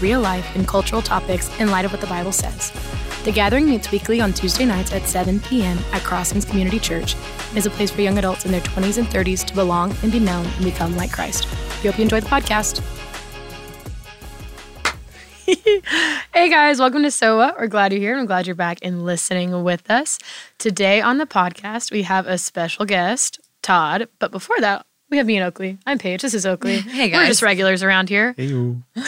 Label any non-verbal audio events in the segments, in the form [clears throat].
real life and cultural topics in light of what the Bible says. The gathering meets weekly on Tuesday nights at 7 p.m. at Crossings Community Church and is a place for young adults in their 20s and 30s to belong and be known and become like Christ. We hope you enjoy the podcast. [laughs] hey guys, welcome to So What. We're glad you're here and I'm glad you're back and listening with us. Today on the podcast, we have a special guest, Todd. But before that, we have me and Oakley. I'm Paige. This is Oakley. Hey, guys. We're just regulars around here. Hey, you. [laughs]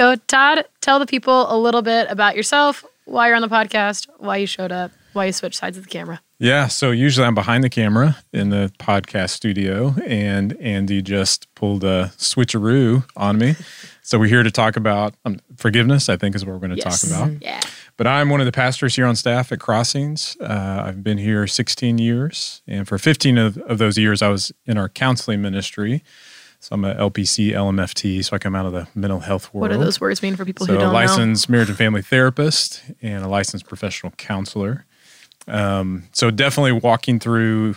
So, Todd, tell the people a little bit about yourself, why you're on the podcast, why you showed up, why you switched sides of the camera. Yeah, so usually I'm behind the camera in the podcast studio, and Andy just pulled a switcheroo on me. So we're here to talk about um, forgiveness. I think is what we're going to Yes. talk about. Yeah. But I'm one of the pastors here on staff at Crossings. Uh, I've been here 16 years, and for 15 of, of those years, I was in our counseling ministry. So I'm a LPC LMFT, so I come out of the mental health world. What do those words mean for people so who don't know? licensed marriage and family therapist and a licensed professional counselor. Um, so definitely walking through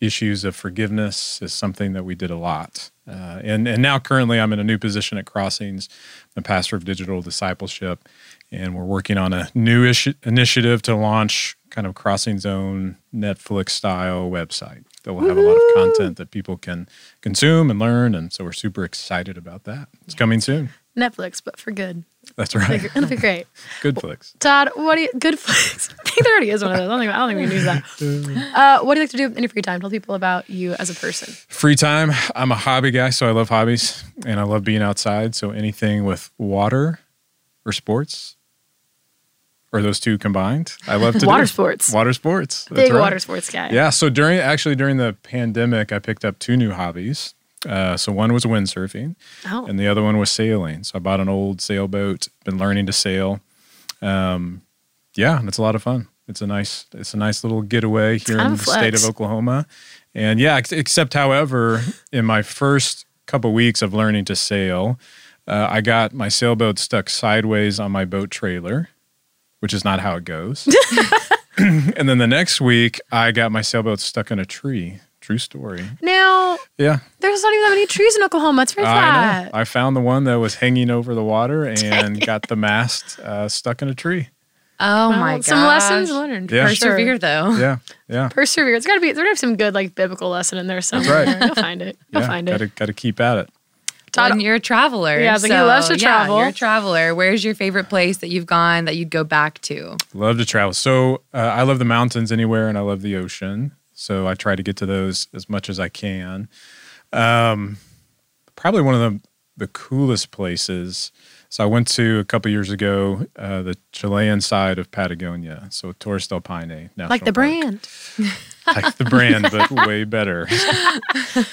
issues of forgiveness is something that we did a lot. Uh, and and now currently I'm in a new position at Crossings, I'm pastor of digital discipleship, and we're working on a new issue, initiative to launch kind of Crossings own Netflix style website that will have a lot of content that people can consume and learn. And so we're super excited about that. It's coming soon. Netflix, but for good. That's right. It'll be great. [laughs] Good flicks. Todd, what do you, good flicks? [laughs] I think there already is one of those. I don't think, I don't think we can use that. [laughs] Uh, what do you like to do in your free time? Tell people about you as a person. Free time. I'm a hobby guy, so I love hobbies and I love being outside. So anything with water or sports or those two combined, I love to Water do. sports. Water sports. That's Big right. water sports guy. Yeah. So during actually during the pandemic, I picked up two new hobbies. Uh, so one was windsurfing, Oh. and the other one was sailing. So I bought an old sailboat. Been learning to sail. Um, yeah, and it's a lot of fun. It's a nice it's a nice little getaway here in the state of Oklahoma. And yeah, ex- except however, in my first couple weeks of learning to sail, uh, I got my sailboat stuck sideways on my boat trailer, which is not how it goes. [laughs] [laughs] and then the next week, I got my sailboat stuck in a tree. True story. Now, Yeah, there's not even that many trees in Oklahoma. It's very I know. I found the one that was hanging over the water [laughs] and got the mast uh, stuck in a tree. Oh Well, my god. Some lessons learned. Yeah. For sure. Persevere though. Yeah, yeah, Persevere. It's got to be. There's got to be some good like biblical lesson in there somewhere. right. You'll find it. You'll yeah. find it. got to keep at it. Todd- Todd, you're a traveler. Yeah, I was like, he loves to yeah, travel. You're a traveler. Where's your favorite place that you've gone that you'd go back to? Love to travel. So uh, I love the mountains anywhere, and I love the ocean. So I try to get to those as much as I can. Um, probably one of the the coolest places. So I went to a couple years ago uh, the Chilean side of Patagonia. So Torres del Paine National like the Park. brand. [laughs] like the brand, but way better.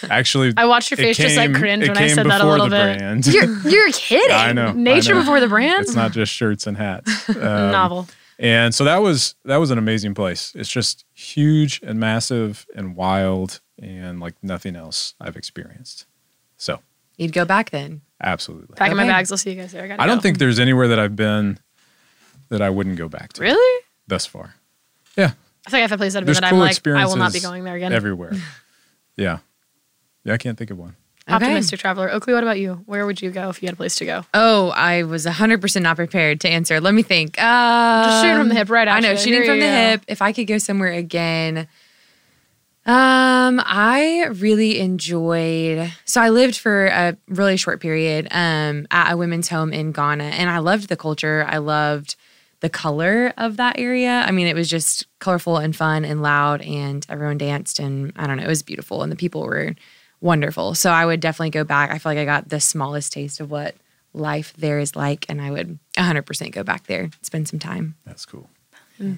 Actually, I watched your it face just like cringe when I said that a little the bit. brand. You're you're kidding. I know, I Nature know. before the brand. it's not just shirts and hats. [laughs] Um, Novel. And so that was that was an amazing place. It's just huge and massive and wild and like nothing else I've experienced. So You'd go back then. absolutely. Packing my bags. I'll see you guys there. I, I don't go. think there's anywhere that I've been that I wouldn't go back to Really. thus far. Yeah. I think I've had places that I've There's that cool I'm like, I will not be going there again. everywhere. [laughs] yeah. Yeah, I can't think of one. Okay. Optimistic traveler. Oakley, what about you? Where would you go if you had a place to go? Oh, I was 100% not prepared to answer. Let me think. Uh, Just shooting from the hip right I know, shooting from the go. hip. If I could go somewhere again, um, I really enjoyed. So I lived for a really short period um, at a women's home in Ghana, and I loved the culture. I loved the color of that area. I mean, it was just colorful and fun and loud, and everyone danced, and I don't know, it was beautiful, and the people were wonderful. So I would definitely go back. I feel like I got the smallest taste of what life there is like, and I would 100% go back there, spend some time. That's cool. Hmm.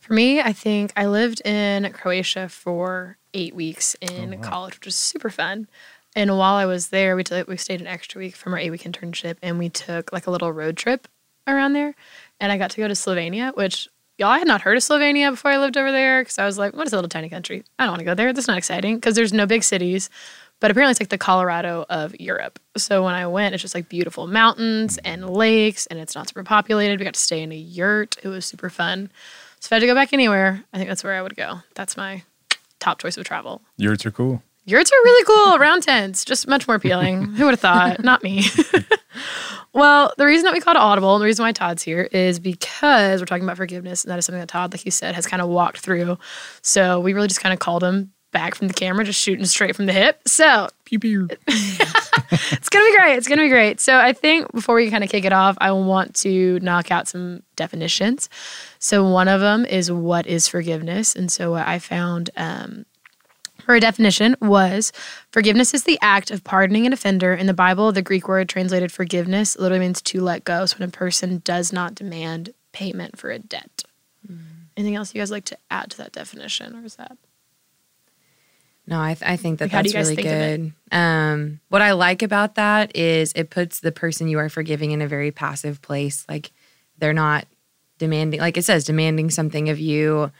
For me, I think I lived in Croatia for eight weeks in Oh, wow. college, which was super fun. And while I was there, we took we stayed an extra week from our eight week internship, and we took like a little road trip around there. And I got to go to Slovenia, which y'all I had not heard of Slovenia before I lived over there because I was like, what is a little tiny country? I don't want to go there. That's not exciting because there's no big cities. But apparently, it's like the Colorado of Europe. So when I went, it's just like beautiful mountains and lakes, and it's not super populated. We got to stay in a yurt. It was super fun. So if I had to go back anywhere, I think that's where I would go. That's my top choice of travel. Yurts are cool. Yurts are really cool. Round tents, just much more appealing. Who would have thought? Not me. [laughs] Well, the reason that we called it Audible and the reason why Todd's here is because we're talking about forgiveness, and that is something that Todd, like you said, has kind of walked through. So we really just kind of called him back from the camera, just shooting straight from the hip. So Pew, pew. [laughs] it's gonna be great. It's gonna be great. So I think before we kind of kick it off, I want to knock out some definitions. So one of them is what is forgiveness, and so what I found um, a definition was forgiveness is the act of pardoning an offender. In the Bible, the Greek word translated forgiveness literally means to let go. So when a person does not demand payment for a debt. Anything else you guys like to add to that definition, or is that? No, I, th- I think that Like, that's really think of it? good. Um, what I like about that is it puts the person you are forgiving in a very passive place. Like they're not demanding, like it says, demanding something of you.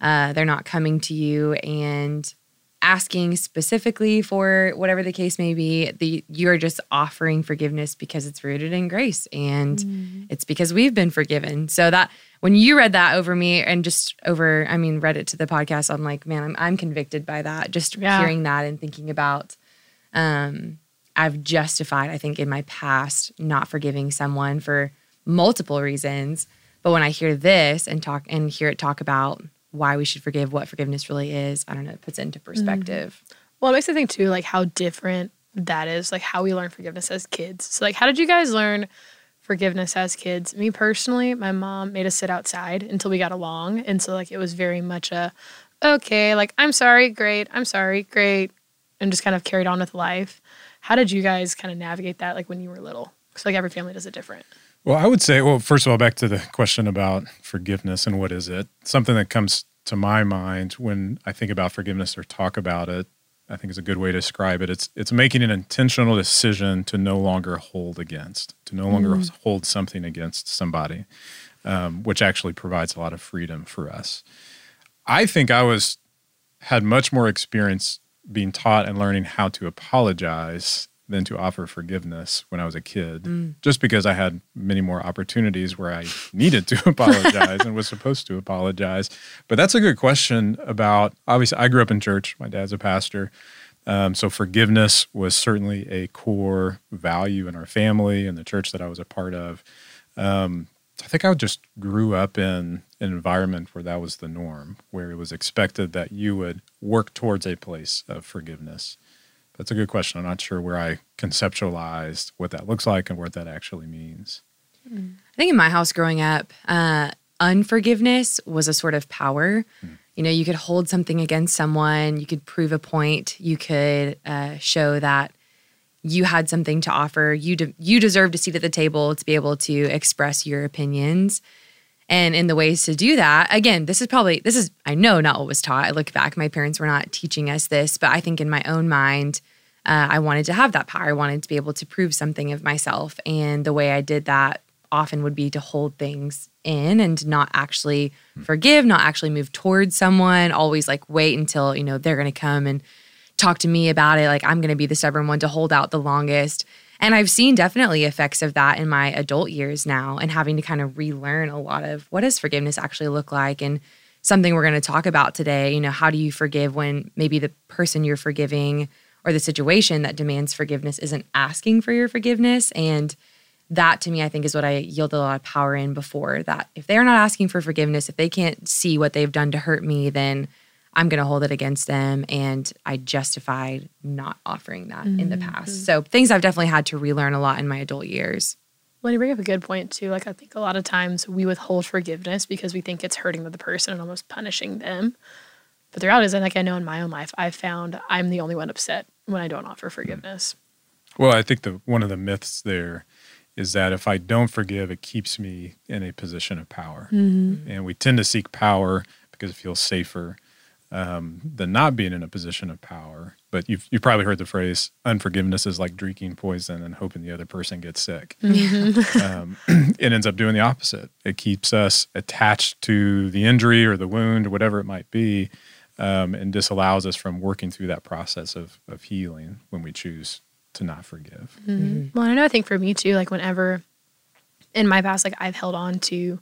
Uh, they're not coming to you and asking specifically for whatever the case may be. The you're just offering forgiveness because it's rooted in grace and Mm-hmm. it's because we've been forgiven. So that when you read that over me and just over, I mean, read it to the podcast, I'm like, man, I'm, I'm convicted by that. Just Yeah. hearing that and thinking about, um, I've justified, I think, in my past not forgiving someone for multiple reasons. But when I hear this and talk and hear it talk about why we should forgive, what forgiveness really is, I don't know, it puts it into mm. perspective. Well, it makes me think too, like how different that is, like how we learn forgiveness as kids. So, like, how did you guys learn forgiveness as kids? Me personally, my mom made us sit outside until we got along, and so like it was very much a, okay, like I'm sorry, great, I'm sorry, great, and just kind of carried on with life. How did you guys kind of navigate that, like when you were little? So, like every family does it different. Well, I would say, well, first of all, back to the question about forgiveness and what is it? Something that comes to my mind when I think about forgiveness or talk about it, I think is a good way to describe it. It's it's making an intentional decision to no longer hold against, to no longer hold something against somebody, um, which actually provides a lot of freedom for us. I think I was had much more experience being taught and learning how to apologize than to offer forgiveness when I was a kid, just because I had many more opportunities where I needed to [laughs] apologize and was supposed to apologize. But that's a good question about obviously, I grew up in church, my dad's a pastor. Um, so forgiveness was certainly a core value in our family and the church that I was a part of. Um, I think I just grew up in an environment where that was the norm, where it was expected that you would work towards a place of forgiveness. That's a good question. I'm not sure where I conceptualized what that looks like and what that actually means. I think in my house growing up, uh, unforgiveness was a sort of power. You know, you could hold something against someone, you could prove a point, you could uh, show that you had something to offer. You de- you deserved a seat at the table to be able to express your opinions. And in the ways to do that, again, this is probably this is I know not what was taught. I look back, my parents were not teaching us this, but I think in my own mind, uh, I wanted to have that power. I wanted to be able to prove something of myself, and the way I did that often would be to hold things in and not actually forgive, not actually move towards someone. Always like wait until you know they're going to come and talk to me about it. Like I'm going to be the stubborn one to hold out the longest. And I've seen definitely effects of that in my adult years now and having to kind of relearn a lot of what does forgiveness actually look like and something we're going to talk about today. You know, how do you forgive when maybe the person you're forgiving or the situation that demands forgiveness isn't asking for your forgiveness? And that to me, I think is what I yielded a lot of power in before that if they're not asking for forgiveness, if they can't see what they've done to hurt me, then I'm going to hold it against them. And I justified not offering that in the mm-hmm. past. So things I've definitely had to relearn a lot in my adult years. Well, you bring up a good point too. Like I think a lot of times we withhold forgiveness because we think it's hurting the person and almost punishing them. But the reality is, that, like I know in my own life, I've found I'm the only one upset when I don't offer mm-hmm. forgiveness. Well, I think the one of the myths there is that if I don't forgive, it keeps me in a position of power, mm-hmm. and we tend to seek power because it feels safer um, than not being in a position of power. But you've you've probably heard the phrase "unforgiveness is like drinking poison and hoping the other person gets sick." [laughs] [laughs] um, [clears throat] it ends up doing the opposite. It keeps us attached to the injury or the wound or whatever it might be, um, and disallows us from working through that process of of healing when we choose to not forgive. Well, I know I think for me too, like whenever in my past, like I've held on to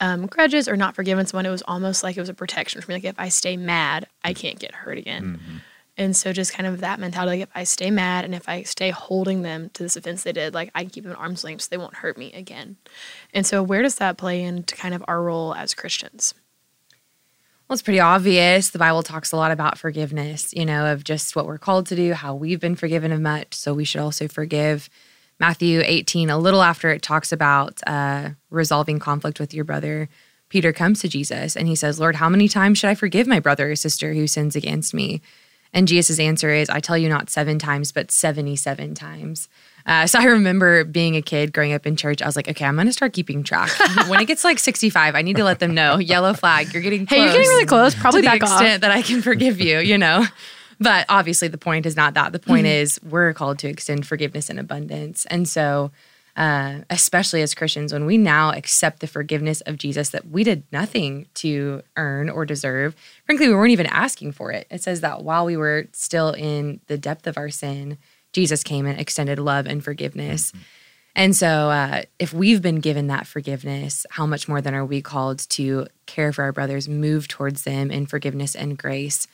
um, grudges or not forgiven someone, it was almost like it was a protection for me. Like if I stay mad, I can't get hurt again. And so just kind of that mentality, like if I stay mad and if I stay holding them to this offense they did, like I keep them at arm's length so they won't hurt me again. And so where does that play into kind of our role as Christians? Well, it's pretty obvious. The Bible talks a lot about forgiveness, you know, of just what we're called to do, how we've been forgiven of much. So we should also forgive. Matthew 18, a little after it talks about uh, resolving conflict with your brother, Peter comes to Jesus and he says, Lord, how many times should I forgive my brother or sister who sins against me? And Jesus' answer is, I tell you not seven times, but 77 times. Uh, so I remember being a kid growing up in church. I was like, okay, I'm going to start keeping track. [laughs] when it gets like 65, I need to let them know yellow flag, you're getting close. Hey, you're getting really close. Probably to back the off. that I can forgive you, you know? But obviously, the point is not that. The point Mm-hmm. is we're called to extend forgiveness in abundance. And so, uh, especially as Christians, when we now accept the forgiveness of Jesus that we did nothing to earn or deserve, frankly, we weren't even asking for it. It says that while we were still in the depth of our sin, Jesus came and extended love and forgiveness. And so, uh, if we've been given that forgiveness, how much more then are we called to care for our brothers, move towards them in forgiveness and grace?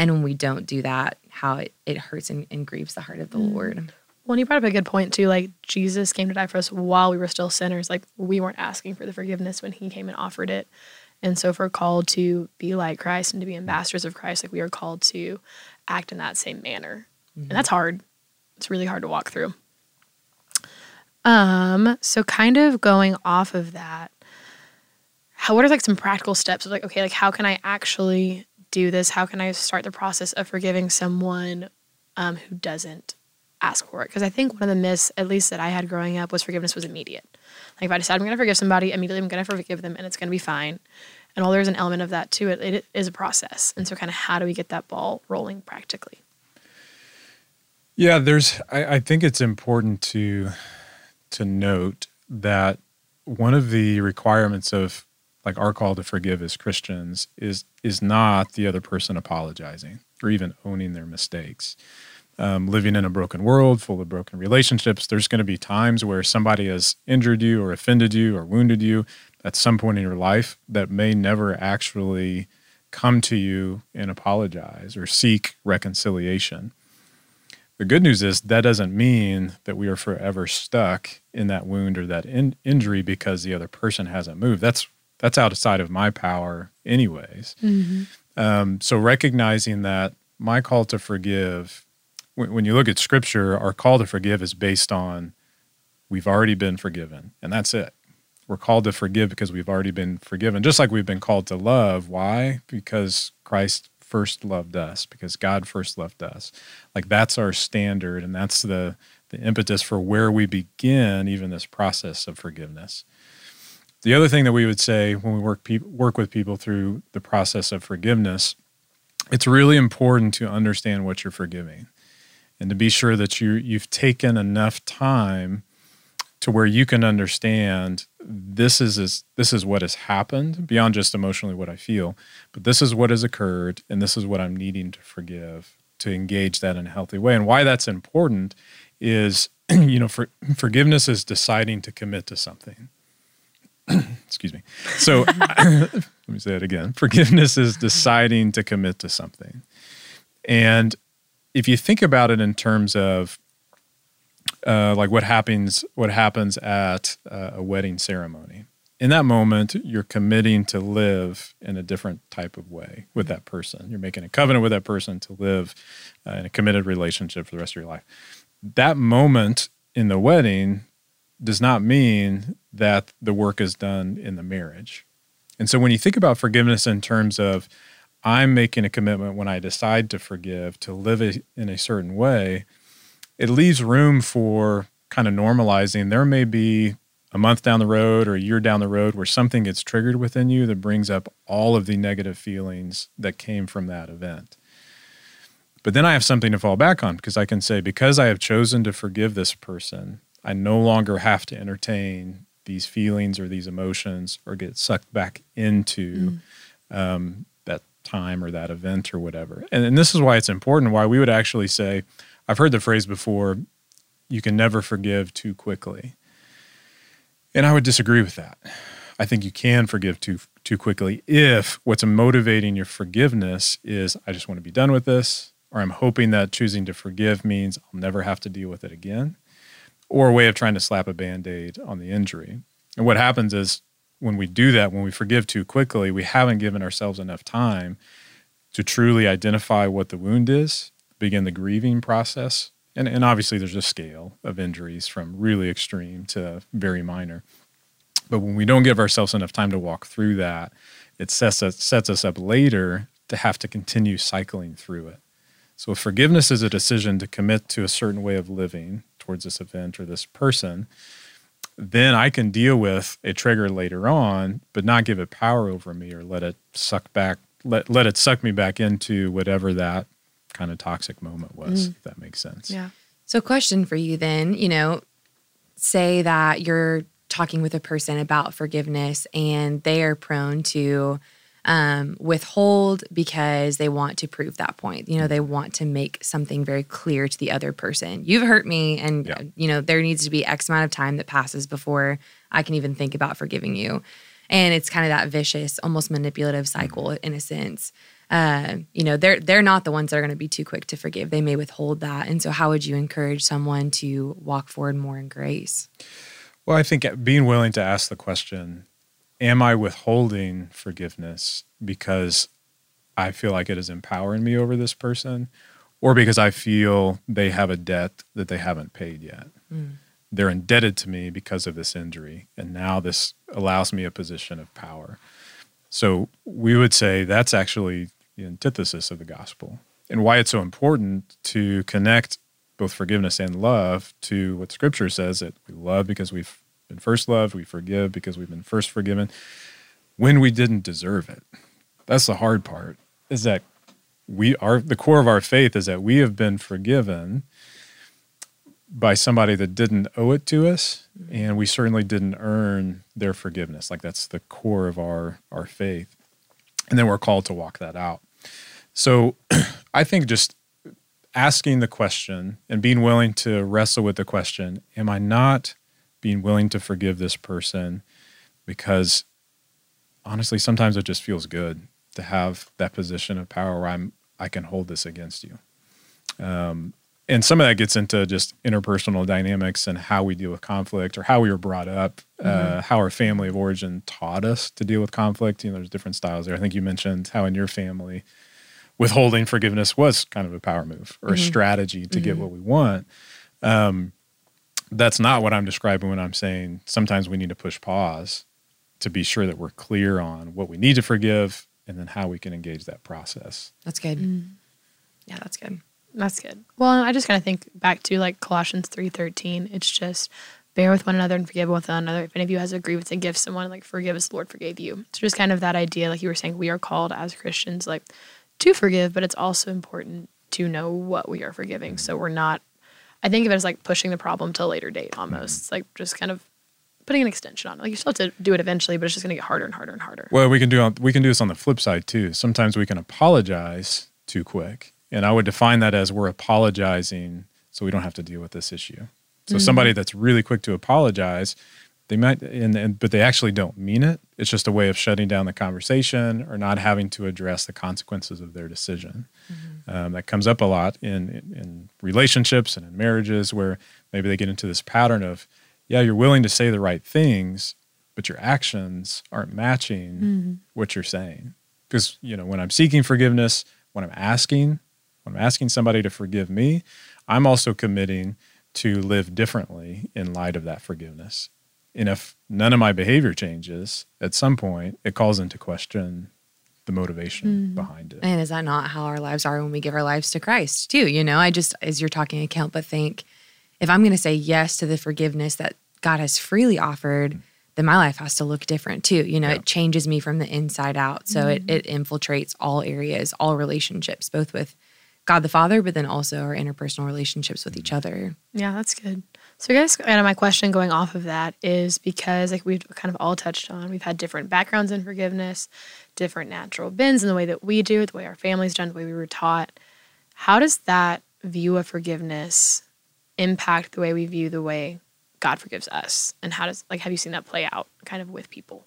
And when we don't do that, how it, it hurts and, and grieves the heart of the Lord. Well, and you brought up a good point too. Like Jesus came to die for us while we were still sinners. Like we weren't asking for the forgiveness when He came and offered it. And so, if we're called to be like Christ and to be ambassadors of Christ, like we are called to act in that same manner, and that's hard. It's really hard to walk through. Um. So, kind of going off of that, how what are like some practical steps of like, okay, like how can I actually do this? How can I start the process of forgiving someone um, who doesn't ask for it because I think one of the myths, at least that I had growing up, was forgiveness was immediate. Like if I decide I'm going to forgive somebody, immediately I'm going to forgive them, and it's going to be fine. And while there's an element of that to it, it is a process. And so, kind of, how do we get that ball rolling practically? Yeah, there's. I, I think it's important to to note that one of the requirements of like our call to forgive as Christians is is not the other person apologizing or even owning their mistakes. Um, living in a broken world full of broken relationships, there's going to be times where somebody has injured you or offended you or wounded you at some point in your life that may never actually come to you and apologize or seek reconciliation. The good news is that doesn't mean that we are forever stuck in that wound or that in- injury because the other person hasn't moved. That's that's outside of my power, anyways. Um, so recognizing that my call to forgive, when, when you look at Scripture, our call to forgive is based on we've already been forgiven, and that's it. We're called to forgive because we've already been forgiven, just like we've been called to love. Why? Because Christ first loved us, because God first loved us. Like that's our standard, and that's the the impetus for where we begin even this process of forgiveness. The other thing that we would say when we work work with people through the process of forgiveness, it's really important to understand what you're forgiving, and to be sure that you you've taken enough time to where you can understand this is, is this is what has happened beyond just emotionally what I feel, but this is what has occurred, and this is what I'm needing to forgive to engage that in a healthy way. And why that's important is, [clears throat] you know, for, forgiveness is deciding to commit to something. [clears throat] Excuse me. So [laughs] let me say it again. Forgiveness is deciding to commit to something. And if you think about it in terms of uh, like what happens what happens at uh, a wedding ceremony in that moment you're committing to live in a different type of way with that person you're making a covenant with that person to live uh, in a committed relationship for the rest of your life that moment in the wedding does not mean that the work is done in the marriage and so when you think about forgiveness in terms of i'm making a commitment when i decide to forgive to live in a certain way it leaves room for kind of normalizing. There may be a month down the road or a year down the road where something gets triggered within you that brings up all of the negative feelings that came from that event. But then I have something to fall back on because I can say, because I have chosen to forgive this person, I no longer have to entertain these feelings or these emotions or get sucked back into um, that time or that event or whatever. And, and this is why it's important, why we would actually say, I've heard the phrase before, you can never forgive too quickly. And I would disagree with that. I think you can forgive too too quickly if what's motivating your forgiveness is I just want to be done with this. or I'm hoping that choosing to forgive means I'll never have to deal with it again, or a way of trying to slap a band aid on the injury. And what happens is when we do that, when we forgive too quickly, we haven't given ourselves enough time to truly identify what the wound is, begin the grieving process. And, and obviously, there's a scale of injuries from really extreme to very minor. But when we don't give ourselves enough time to walk through that, it sets us, sets us up later to have to continue cycling through it. So, forgiveness is a decision to commit to a certain way of living towards this event or this person, then I can deal with a trigger later on, but not give it power over me or let it suck back, let, let it suck me back into whatever that kind of toxic moment was, mm. if that makes sense. Yeah. So, question for you then, you know, say that you're talking with a person about forgiveness and they are prone to um, withhold because they want to prove that point. You know, they want to make something very clear to the other person. You've hurt me, and yeah. you know there needs to be X amount of time that passes before I can even think about forgiving you. And it's kind of that vicious, almost manipulative cycle mm-hmm. in a sense. Uh, you know, they're they're not the ones that are going to be too quick to forgive. They may withhold that. And so, how would you encourage someone to walk forward more in grace? Well, I think being willing to ask the question am I withholding forgiveness because I feel like it is empowering me over this person or because I feel they have a debt that they haven't paid yet? Mm. They're indebted to me because of this injury. And now this allows me a position of power. So we would say that's actually the antithesis of the gospel and why it's so important to connect both forgiveness and love to what scripture says that we love because we've been first loved, we forgive because we've been first forgiven when we didn't deserve it. That's the hard part is that we are the core of our faith is that we have been forgiven by somebody that didn't owe it to us mm-hmm. and we certainly didn't earn their forgiveness. Like that's the core of our our faith. And then we're called to walk that out. So [clears throat] i think just asking the question and being willing to wrestle with the question am i not being willing to forgive this person because honestly, sometimes it just feels good to have that position of power where I'm I can hold this against you. Um, and some of that gets into just interpersonal dynamics and how we deal with conflict or how we were brought up, uh, mm-hmm. uh, how our family of origin taught us to deal with conflict. You know, there's different styles there. I think you mentioned how in your family, withholding forgiveness was kind of a power move or mm-hmm. a strategy to mm-hmm. get what we want. Um, that's not what I'm describing when I'm saying sometimes we need to push pause to be sure that we're clear on what we need to forgive and then how we can engage that process. That's good. Mm. Yeah, that's good. That's good. Well, I just kind of think back to like Colossians 3:13. It's just bear with one another and forgive one another. If any of you has a grievance and against someone, like forgive as the Lord forgave you. So just kind of that idea, like you were saying, we are called as Christians like to forgive, but it's also important to know what we are forgiving. So we're not I think of it as like pushing the problem to a later date almost. It's like just kind of putting an extension on it. Like you still have to do it eventually, but it's just going to get harder and harder and harder. Well, we can do we can do this on the flip side too. Sometimes we can apologize too quick, and I would define that as we're apologizing so we don't have to deal with this issue. So mm-hmm. somebody that's really quick to apologize, they might, and, and but they actually don't mean it. It's just a way of shutting down the conversation or not having to address the consequences of their decision. Mm-hmm. Um, that comes up a lot in, in, in relationships and in marriages where maybe they get into this pattern of, yeah, you're willing to say the right things, but your actions aren't matching mm-hmm. what you're saying. Because you know, when I'm seeking forgiveness, when I'm asking, when I'm asking somebody to forgive me, I'm also committing to live differently in light of that forgiveness. And if none of my behavior changes, at some point it calls into question the motivation mm-hmm. behind it. And is that not how our lives are when we give our lives to Christ, too? You know, I just, as you're talking account, but think if I'm going to say yes to the forgiveness that God has freely offered, mm-hmm. then my life has to look different too. You know, yeah. it changes me from the inside out. So mm-hmm. it, it infiltrates all areas, all relationships, both with God the Father, but then also our interpersonal relationships with each mm-hmm. other. Yeah, that's good. So, I guess kind of my question going off of that is because, like we've kind of all touched on, we've had different backgrounds in forgiveness, different natural bends in the way that we do, the way our family's done, the way we were taught. How does that view of forgiveness impact the way we view the way God forgives us? And how does, like, have you seen that play out kind of with people?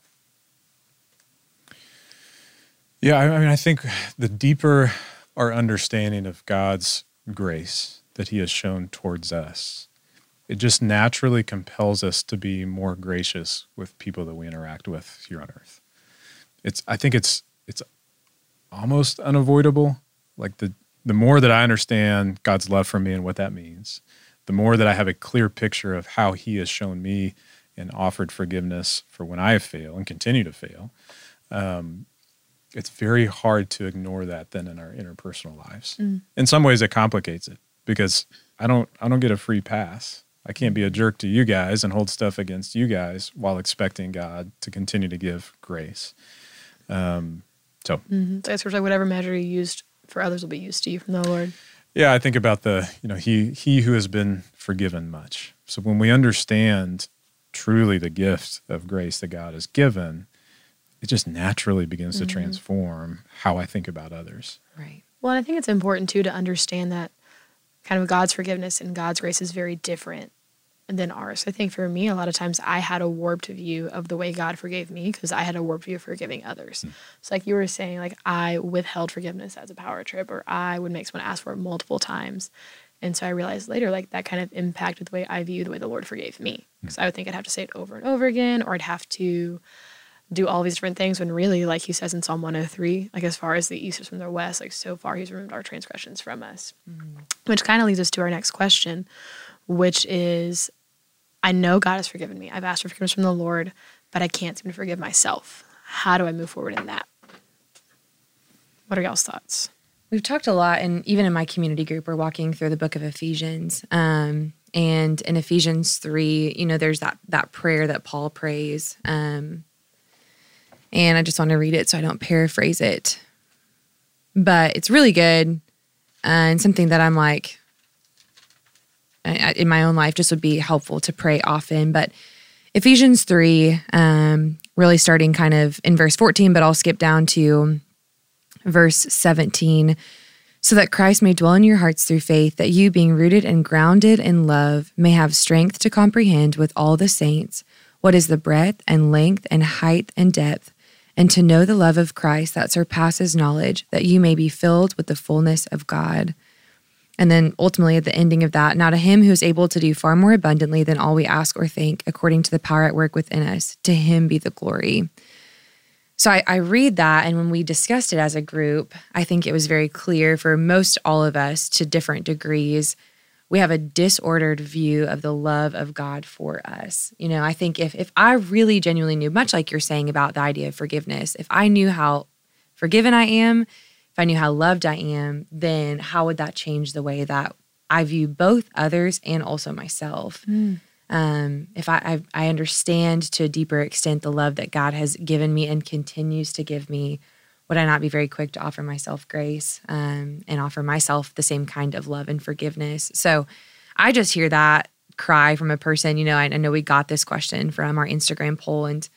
Yeah, I mean, I think the deeper our understanding of God's grace that He has shown towards us, it just naturally compels us to be more gracious with people that we interact with here on earth. It's I think it's it's almost unavoidable. Like the the more that I understand God's love for me and what that means, the more that I have a clear picture of how He has shown me and offered forgiveness for when I fail and continue to fail. Um, it's very hard to ignore that then in our interpersonal lives. Mm. In some ways, it complicates it because I don't I don't get a free pass. I can't be a jerk to you guys and hold stuff against you guys while expecting God to continue to give grace. Um, so, mm-hmm. so it's like whatever measure you used for others will be used to you from the Lord. Yeah, I think about the you know he he who has been forgiven much. So when we understand truly the gift of grace that God has given, it just naturally begins mm-hmm. to transform how I think about others. Right. Well, I think it's important too to understand that kind of God's forgiveness and God's grace is very different than ours. I think for me, a lot of times I had a warped view of the way God forgave me because I had a warped view of forgiving others. Mm. So, like you were saying, like I withheld forgiveness as a power trip, or I would make someone ask for it multiple times. And so I realized later, like that kind of impacted the way I view the way the Lord forgave me. Because hmm. I would think I'd have to say it over and over again, or I'd have to do all these different things when really, like he says in Psalm 103, like as far as the east is from the west, like so far he's removed our transgressions from us. Mm-hmm. Which kind of leads us to our next question, which is I know God has forgiven me. I've asked for forgiveness from the Lord, but I can't seem to forgive myself. How do I move forward in that? What are y'all's thoughts? We've talked a lot, and even in my community group, we're walking through the book of Ephesians. Um, and in Ephesians 3, you know, there's that that prayer that Paul prays. Um, and I just want to read it so I don't paraphrase it. But it's really good and something that I'm like, in my own life just would be helpful to pray often. But Ephesians 3, um, really starting kind of in verse 14, but I'll skip down to verse 17. So that Christ may dwell in your hearts through faith, that you, being rooted and grounded in love, may have strength to comprehend with all the saints what is the breadth and length and height and depth, and to know the love of Christ that surpasses knowledge, that you may be filled with the fullness of God. And then ultimately at the ending of that, now to him who is able to do far more abundantly than all we ask or think, according to the power at work within us, to him be the glory. So I, I, read that, and when we discussed it as a group, I think it was very clear for most all of us to different degrees. We have a disordered view of the love of God for us. You know, I think if if I really genuinely knew, much like you're saying about the idea of forgiveness, if I knew how forgiven I am, if I knew how loved I am, then how would that change the way that I view both others and also myself? Mm. Um, if I, I, I understand to a deeper extent the love that God has given me and continues to give me, would I not be very quick to offer myself grace um, and offer myself the same kind of love and forgiveness? So I just hear that cry from a person. You know, I, I know we got this question from our Instagram poll, and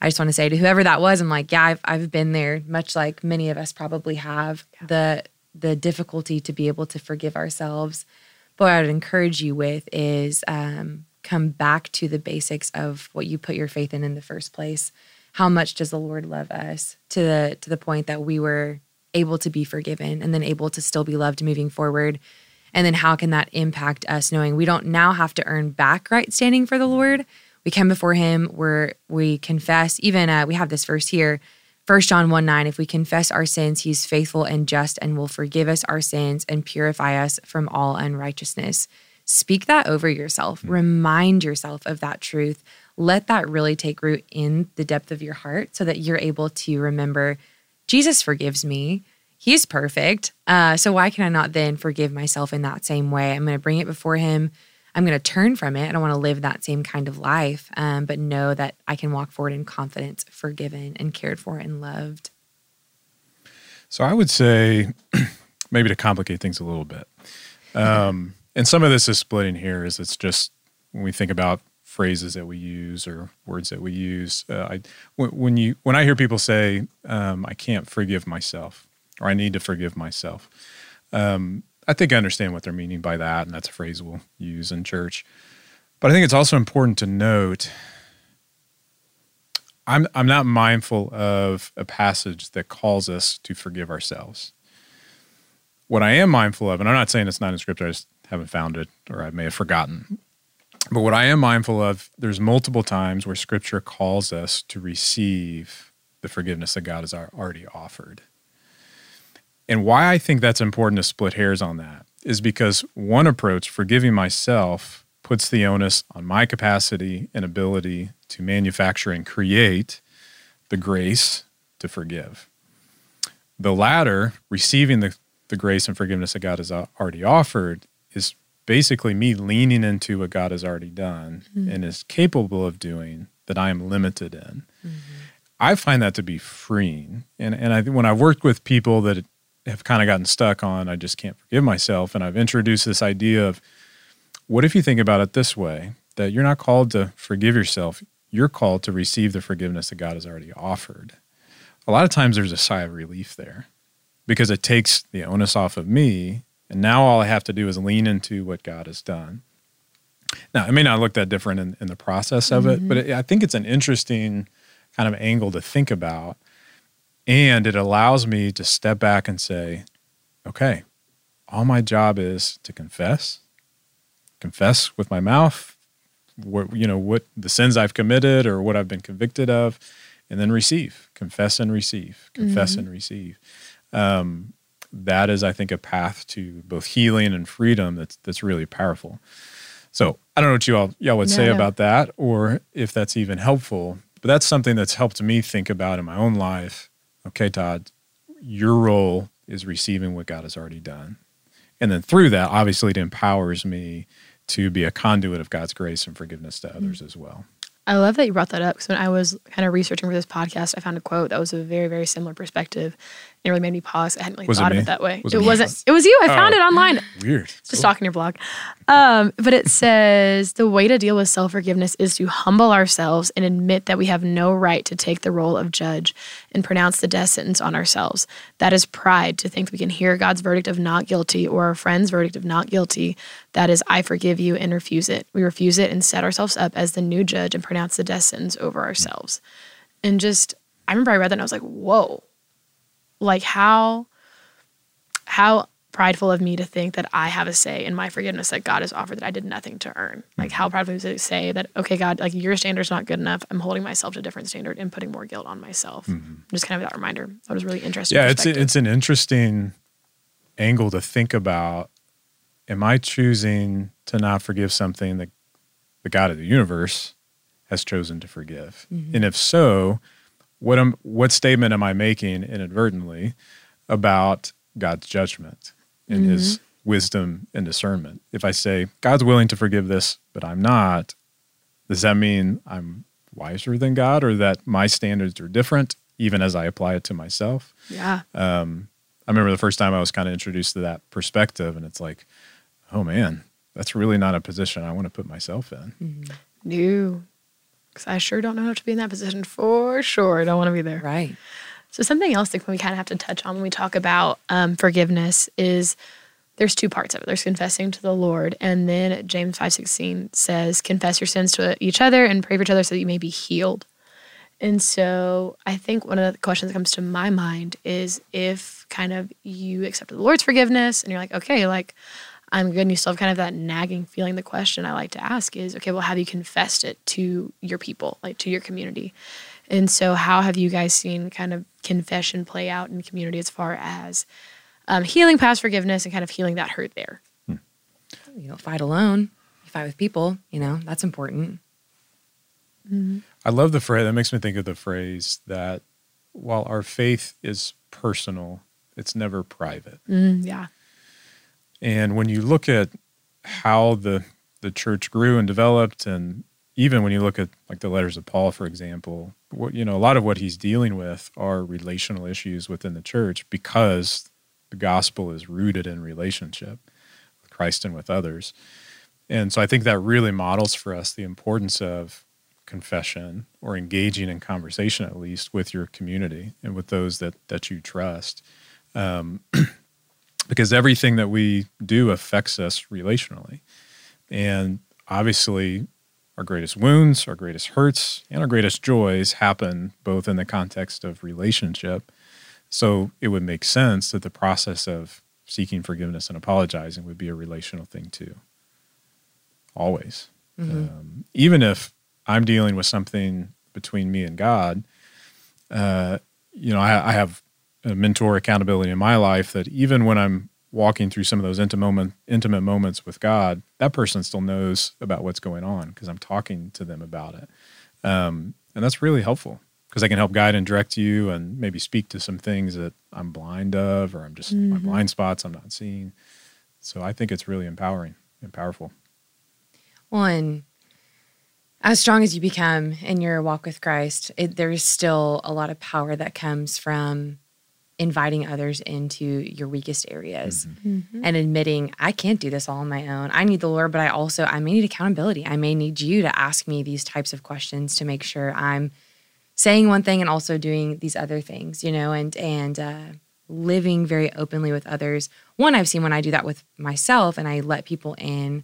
I just want to say to whoever that was, I'm like, yeah, I've I've been there, much like many of us probably have yeah. the the difficulty to be able to forgive ourselves. But what I would encourage you with is um, come back to the basics of what you put your faith in in the first place. How much does the Lord love us to the to the point that we were able to be forgiven and then able to still be loved moving forward? And then how can that impact us knowing we don't now have to earn back right standing for the Lord? we come before him where we confess even uh, we have this verse here First John 1 9, if we confess our sins, he's faithful and just and will forgive us our sins and purify us from all unrighteousness. Speak that over yourself. Mm-hmm. Remind yourself of that truth. Let that really take root in the depth of your heart so that you're able to remember Jesus forgives me. He's perfect. Uh, so why can I not then forgive myself in that same way? I'm going to bring it before him. I'm going to turn from it. I don't want to live that same kind of life, um, but know that I can walk forward in confidence, forgiven and cared for and loved. So I would say, [clears throat] maybe to complicate things a little bit, um, and some of this is splitting here. Is it's just when we think about phrases that we use or words that we use. Uh, I, when, when, you when I hear people say, um, "I can't forgive myself," or "I need to forgive myself," um, I think I understand what they're meaning by that, and that's a phrase we'll use in church. But I think it's also important to note I'm I'm not mindful of a passage that calls us to forgive ourselves. what I am mindful of, and I'm not saying it's not in scripture, I just haven't found it or I may have forgotten. But what I am mindful of, there's multiple times where scripture calls us to receive the forgiveness that God has already offered. And why I think that's important to split hairs on that is because one approach, forgiving myself, puts the onus on my capacity and ability to manufacture and create the grace to forgive. The latter, receiving the, the grace and forgiveness that God has already offered, basically me leaning into what God has already done mm-hmm. and is capable of doing that I am limited in. Mm-hmm. I find that to be freeing. And, and I, when I've worked with people that have kind of gotten stuck on, I just can't forgive myself, and I've introduced this idea of what if you think about it this way that you're not called to forgive yourself, you're called to receive the forgiveness that God has already offered. A lot of times there's a sigh of relief there because it takes the onus off of me. And now all I have to do is lean into what God has done. Now, it may not look that different in, in the process of mm-hmm. it, but it, I think it's an interesting kind of angle to think about. And it allows me to step back and say, okay, all my job is to confess, confess with my mouth, what, you know, what the sins I've committed or what I've been convicted of, and then receive, confess and receive, confess mm-hmm. and receive. Um, that is, I think, a path to both healing and freedom that's that's really powerful. So I don't know what you all y'all would no, say no. about that, or if that's even helpful. But that's something that's helped me think about in my own life. Okay, Todd, your role is receiving what God has already done, and then through that, obviously, it empowers me to be a conduit of God's grace and forgiveness to others mm-hmm. as well. I love that you brought that up because when I was kind of researching for this podcast, I found a quote that was a very, very similar perspective. It really made me pause. I hadn't really was thought of it that way. Was it, it wasn't. It was you. I found oh, it online. Weird. Just cool. stalking your blog. Um, but it says the way to deal with self forgiveness is to humble ourselves and admit that we have no right to take the role of judge and pronounce the death sentence on ourselves. That is pride to think we can hear God's verdict of not guilty or our friend's verdict of not guilty. That is, I forgive you and refuse it. We refuse it and set ourselves up as the new judge and pronounce the death sentence over ourselves. And just, I remember I read that and I was like, whoa, like how, how prideful of me to think that I have a say in my forgiveness that God has offered that I did nothing to earn. Like how prideful to say that, okay, God, like your standard's not good enough. I'm holding myself to a different standard and putting more guilt on myself. Mm-hmm. Just kind of that reminder. That was really interesting. Yeah, it's it's an interesting angle to think about. Am I choosing to not forgive something that the God of the universe has chosen to forgive? Mm-hmm. And if so, what am what statement am I making inadvertently about God's judgment? and mm-hmm. his wisdom and discernment. If I say, God's willing to forgive this, but I'm not, does that mean I'm wiser than God or that my standards are different, even as I apply it to myself? Yeah. Um, I remember the first time I was kind of introduced to that perspective, and it's like, oh man, that's really not a position I want to put myself in. Mm-hmm. No, because I sure don't know how to be in that position for sure. I don't want to be there. Right. So something else that we kind of have to touch on when we talk about um, forgiveness is there's two parts of it. There's confessing to the Lord, and then James five sixteen says, "Confess your sins to each other and pray for each other so that you may be healed." And so I think one of the questions that comes to my mind is if kind of you accepted the Lord's forgiveness and you're like, okay, like I'm good, and you still have kind of that nagging feeling. The question I like to ask is, okay, well, have you confessed it to your people, like to your community? And so, how have you guys seen kind of confession play out in community as far as um, healing past forgiveness and kind of healing that hurt there? Hmm. You don't fight alone. You fight with people. You know that's important. Mm-hmm. I love the phrase. That makes me think of the phrase that while our faith is personal, it's never private. Mm, yeah. And when you look at how the the church grew and developed and even when you look at like the letters of Paul, for example, what you know, a lot of what he's dealing with are relational issues within the church because the gospel is rooted in relationship with Christ and with others. And so I think that really models for us the importance of confession or engaging in conversation at least with your community and with those that that you trust. Um, [clears throat] because everything that we do affects us relationally. And obviously our greatest wounds, our greatest hurts, and our greatest joys happen both in the context of relationship. So it would make sense that the process of seeking forgiveness and apologizing would be a relational thing too. Always. Um, even if I'm dealing with something between me and God, uh, you know, I, I have a mentor accountability in my life that even when I'm walking through some of those intimate moment, intimate moments with God, that person still knows about what's going on because I'm talking to them about it, um, and that's really helpful because I can help guide and direct you and maybe speak to some things that I'm blind of or I'm just my blind spots I'm not seeing. So I think it's really empowering and powerful. One, as strong as you become in your walk with Christ, it, there's still a lot of power that comes from inviting others into your weakest areas and admitting I can't do this all on my own. I need the Lord, but I also I may need accountability. I may need you to ask me these types of questions to make sure I'm saying one thing and also doing these other things, you know, and and uh, living very openly with others. One, I've seen when I do that with myself and I let people in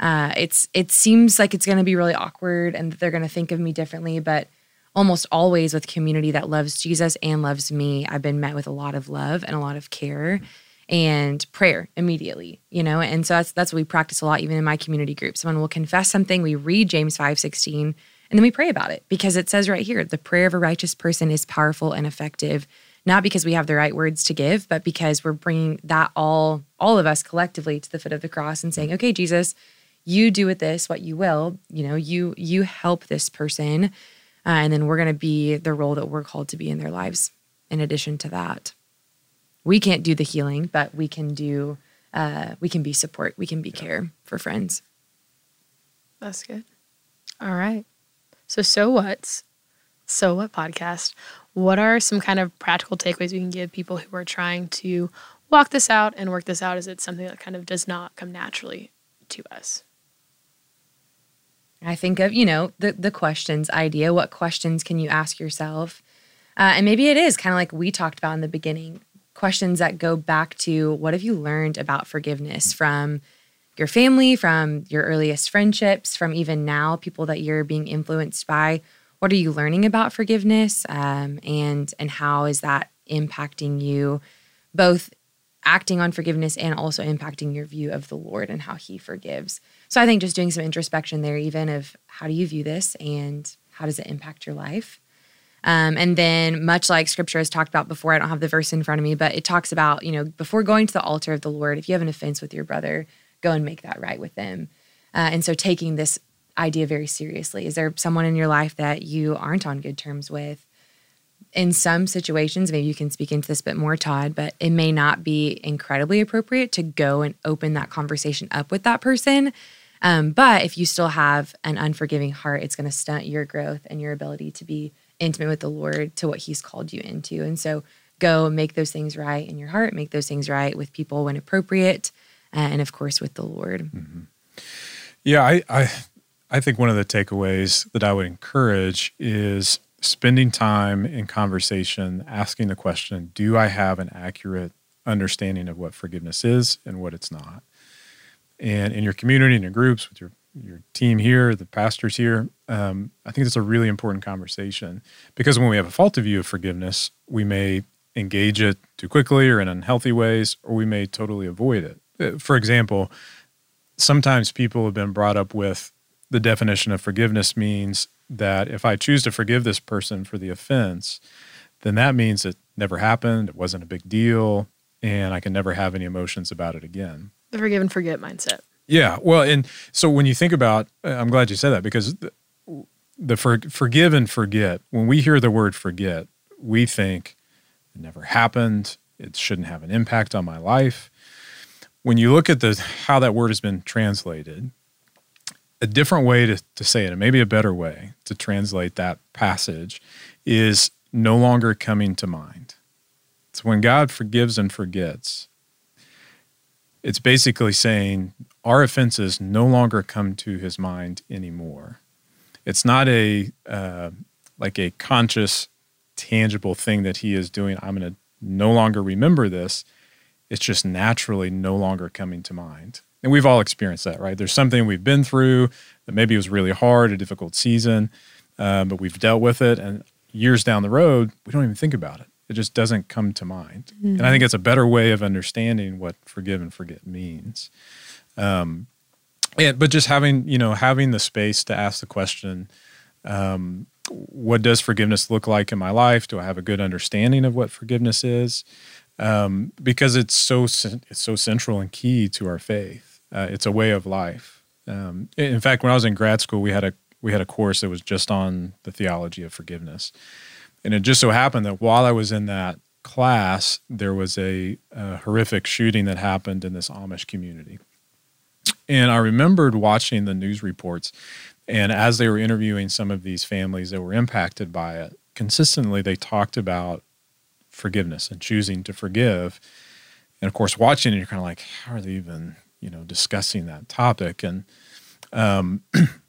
uh, it's it seems like it's going to be really awkward and that they're going to think of me differently but almost always with community that loves jesus and loves me i've been met with a lot of love and a lot of care and prayer immediately you know? And so that's that's what we practice a lot even in my community group. Someone will confess something we read james 5 16 and then we pray about it because it says right here the prayer of a righteous person is powerful and effective not because we have the right words to give but because we're bringing that all all of us collectively to the foot of the cross and saying okay jesus you do with this what you will. You know you you help this person uh, and then we're going to be the role that we're called to be in their lives in addition to that we can't do the healing but we can do uh, we can be support we can be care for friends That's good. All right. So, so what's so what podcast? What are some kind of practical takeaways we can give people who are trying to walk this out and work this out? Is it something that kind of does not come naturally to us? I think of, you know, the the questions idea. What questions can you ask yourself? Uh, and maybe it is kind of like we talked about in the beginning questions that go back to what have you learned about forgiveness from your family, from your earliest friendships, from even now, people that you're being influenced by. What are you learning about forgiveness? Um, and and how is that impacting you both acting on forgiveness and also impacting your view of the Lord and how he forgives. So I think just doing some introspection there, even of how do you view this and how does it impact your life? Um, and then, much like scripture has talked about before, I don't have the verse in front of me, but it talks about, you know, before going to the altar of the Lord, if you have an offense with your brother, go and make that right with them. Uh, and so, taking this idea very seriously. Is there someone in your life that you aren't on good terms with? in some situations, maybe you can speak into this a bit more, Todd, but it may not be incredibly appropriate to go and open that conversation up with that person. Um, but if you still have an unforgiving heart, it's going to stunt your growth and your ability to be intimate with the Lord to what He's called you into. And so go make those things right in your heart, make those things right with people when appropriate, and of course with the Lord. Mm-hmm. Yeah, I, I I think one of the takeaways that I would encourage is spending time in conversation, asking the question, do I have an accurate understanding of what forgiveness is and what it's not? And in your community, in your groups, with your your team here, the pastors here, um, I think it's a really important conversation because when we have a faulty view of forgiveness, we may engage it too quickly or in unhealthy ways, or we may totally avoid it. Uh, for example, sometimes people have been brought up with the definition of forgiveness means that if I choose to forgive this person for the offense, then that means it never happened, it wasn't a big deal, and I can never have any emotions about it again. The forgive and forget mindset. Yeah, well, and so when you think about, uh, I'm glad you said that because the, the for, forgive and forget. When we hear the word forget, we think it never happened. It shouldn't have an impact on my life. When you look at the how that word has been translated, a different way to, to say it, and maybe a better way to translate that passage, is no longer coming to mind. It's when God forgives and forgets, it's basically saying our offenses no longer come to his mind anymore. It's not a uh, like a conscious, tangible thing that he is doing. I'm going to no longer remember this. It's just naturally no longer coming to mind. And we've all experienced that, right? There's something we've been through that maybe was really hard, a difficult season, um, but we've dealt with it. And years down the road, we don't even think about it. It just doesn't come to mind. And I think it's a better way of understanding what forgive and forget means. Um, and, but just having, you know, having the space to ask the question, um, what does forgiveness look like in my life? Do I have a good understanding of what forgiveness is? Um, because it's so it's so central and key to our faith. Uh, it's a way of life. Um, in fact, when I was in grad school, we had a we had a course that was just on the theology of forgiveness, and it just so happened that while I was in that class, there was a, a horrific shooting that happened in this Amish community, and I remembered watching the news reports and as they were interviewing some of these families that were impacted by it, consistently they talked about forgiveness and choosing to forgive. And of course, watching it, you're kind of like, how are they even, you know, discussing that topic? And, um, [clears throat]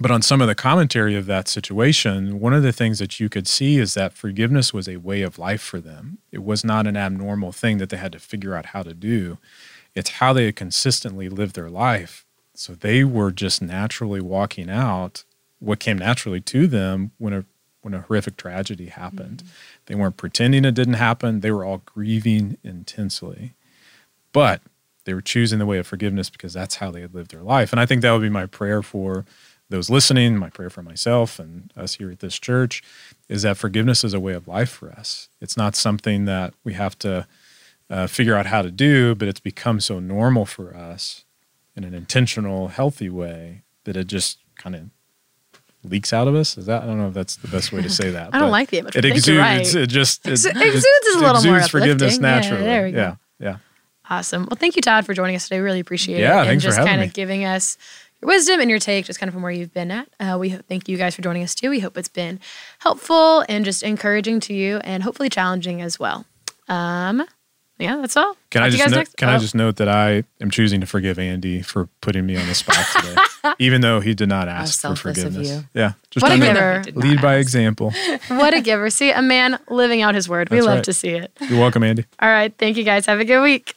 but on some of the commentary of that situation, one of the things that you could see is that forgiveness was a way of life for them. It was not an abnormal thing that they had to figure out how to do. It's how they had consistently lived their life so they were just naturally walking out what came naturally to them when a when a horrific tragedy happened. Mm-hmm. They weren't pretending it didn't happen. They were all grieving intensely. But they were choosing the way of forgiveness because that's how they had lived their life. And I think that would be my prayer for those listening, my prayer for myself and us here at this church is that forgiveness is a way of life for us. It's not something that we have to uh, figure out how to do, but it's become so normal for us in an intentional, healthy way that it just kind of leaks out of us. Is that I don't know if that's the best way to say that. [laughs] I don't like the image. It exudes. Right. It just it, exudes is a little exudes more forgiveness uplifting. naturally. Yeah, there we go. Yeah, yeah. Awesome. Well, thank you, Todd, for joining us today. Really appreciate Yeah, it. and thanks for just kind of giving us your wisdom and your take, just kind of from where you've been at. Uh, we thank you guys for joining us too. We hope it's been helpful and just encouraging to you, and hopefully challenging as well. Um, yeah, that's all. Can Talk I just guys note, next- can I oh. just note that I am choosing to forgive Andy for putting me on the spot today, [laughs] even though he did not ask for selfless of forgiveness. you. Yeah, just What a giver. Lead by ask. example. [laughs] what a giver! See, a man living out his word. We love right. to see it. You're welcome, Andy. All right, thank you guys. Have a good week.